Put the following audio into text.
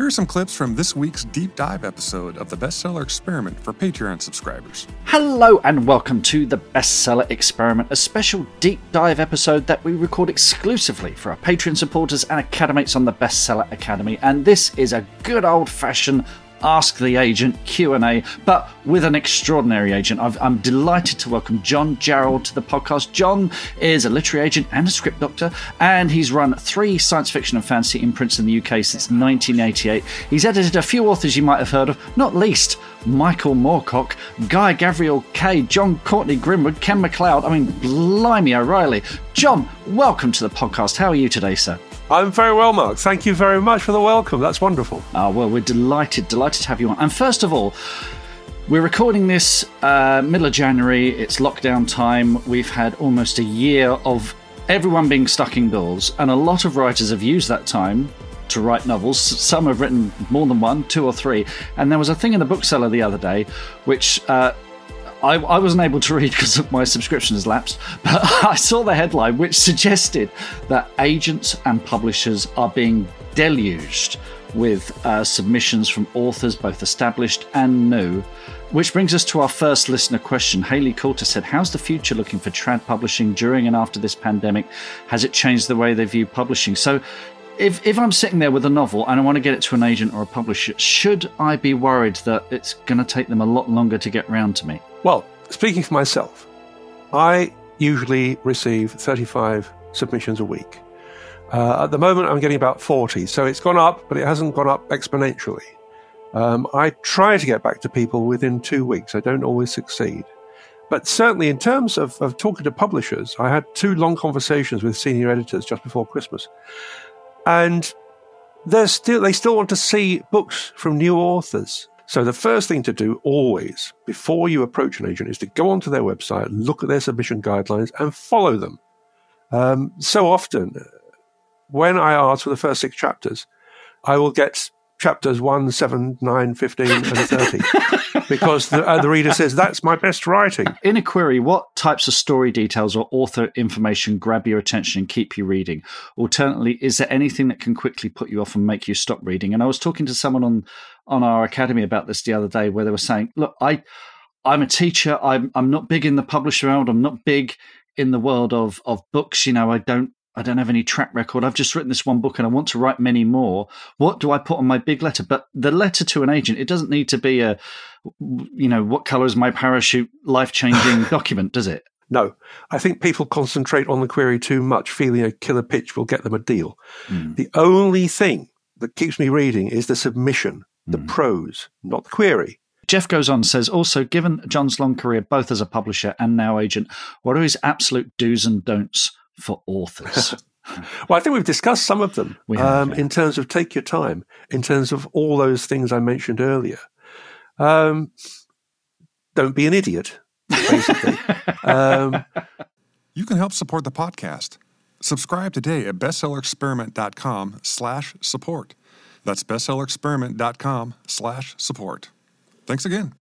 Here are some clips from this week's deep dive episode of the Bestseller Experiment for Patreon subscribers. Hello and welcome to the Bestseller Experiment, a special deep dive episode that we record exclusively for our Patreon supporters and academates on the Bestseller Academy. And this is a good old-fashioned Ask the Agent Q&A, but with an extraordinary agent. i am delighted to welcome John Jarrold to the podcast. John is a literary agent and a script doctor, and he's run three science fiction and fantasy imprints in the UK since 1988. He's edited a few authors you might have heard of, not least Michael Moorcock, Guy Gavriel Kay, Jon Courtenay Grimwood, Ken MacLeod. I mean, blimey O'Reilly. John, welcome to the podcast. How are you today, sir? I'm very well, Mark. Thank you very much for the welcome. That's wonderful. Oh, well, we're delighted, delighted to have you on. And first of all, we're recording this uh, middle of January. It's lockdown time. We've had almost a year of everyone being stuck indoors, and a lot of writers have used that time to write novels. Some have written more than one, two or three. And there was a thing in the bookseller the other day which uh, I, I, wasn't able to read because my subscription has lapsed, but I saw the headline which suggested that agents and publishers are being deluged with uh, submissions from authors, both established and new. Which brings us to our first listener question. Haley Coulter said, How's the future looking for trad publishing during and after this pandemic? Has it changed the way they view publishing? So, if, if I'm sitting there with a novel and I want to get it to an agent or a publisher, should I be worried that it's going to take them a lot longer to get round to me? Well, speaking for myself, I usually receive 35 submissions a week. Uh, at the moment, I'm getting about 40, so it's gone up, but it hasn't gone up exponentially. Um, I try to get back to people within two weeks. I don't always succeed. But certainly, in terms of, of talking to publishers, I had two long conversations with senior editors just before Christmas. And they're still, they still want to see books from new authors. So the first thing to do always before you approach an agent is to go onto their website, look at their submission guidelines, and follow them. Um, so often, when I ask for the first six chapters, I will get chapters 1, 7, 9, 15, and 30. because the, uh, the, reader says, that's my best writing. In a query, what types of story details or author information grab your attention and keep you reading? Alternately, is there anything that can quickly put you off and make you stop reading? And I was talking to someone on, on our academy about this the other day where they were saying, look, I, I'm a teacher. I'm, I'm not big in the publisher world. I'm not big in the world of, of books. You know, I don't I don't have any track record. I've just written this one book and I want to write many more. What do I put on my big letter? But the letter to an agent, it doesn't need to be a, you know, what color is my parachute life changing document, does it? No, I think people concentrate on the query too much, feeling a killer pitch will get them a deal. Mm. The only thing that keeps me reading is the submission, the mm. prose, not the query. Jeff goes on says also given John's long career both as a publisher and now agent, what are his absolute do's and don'ts for authors? well, I think we've discussed some of them have, um, yeah. in terms of take your time, in terms of all those things I mentioned earlier. Um, don't be an idiot, basically. um, you can help support the podcast. Subscribe today at bestsellerexperiment.com slash support. That's bestsellerexperiment.com slash support. Thanks again.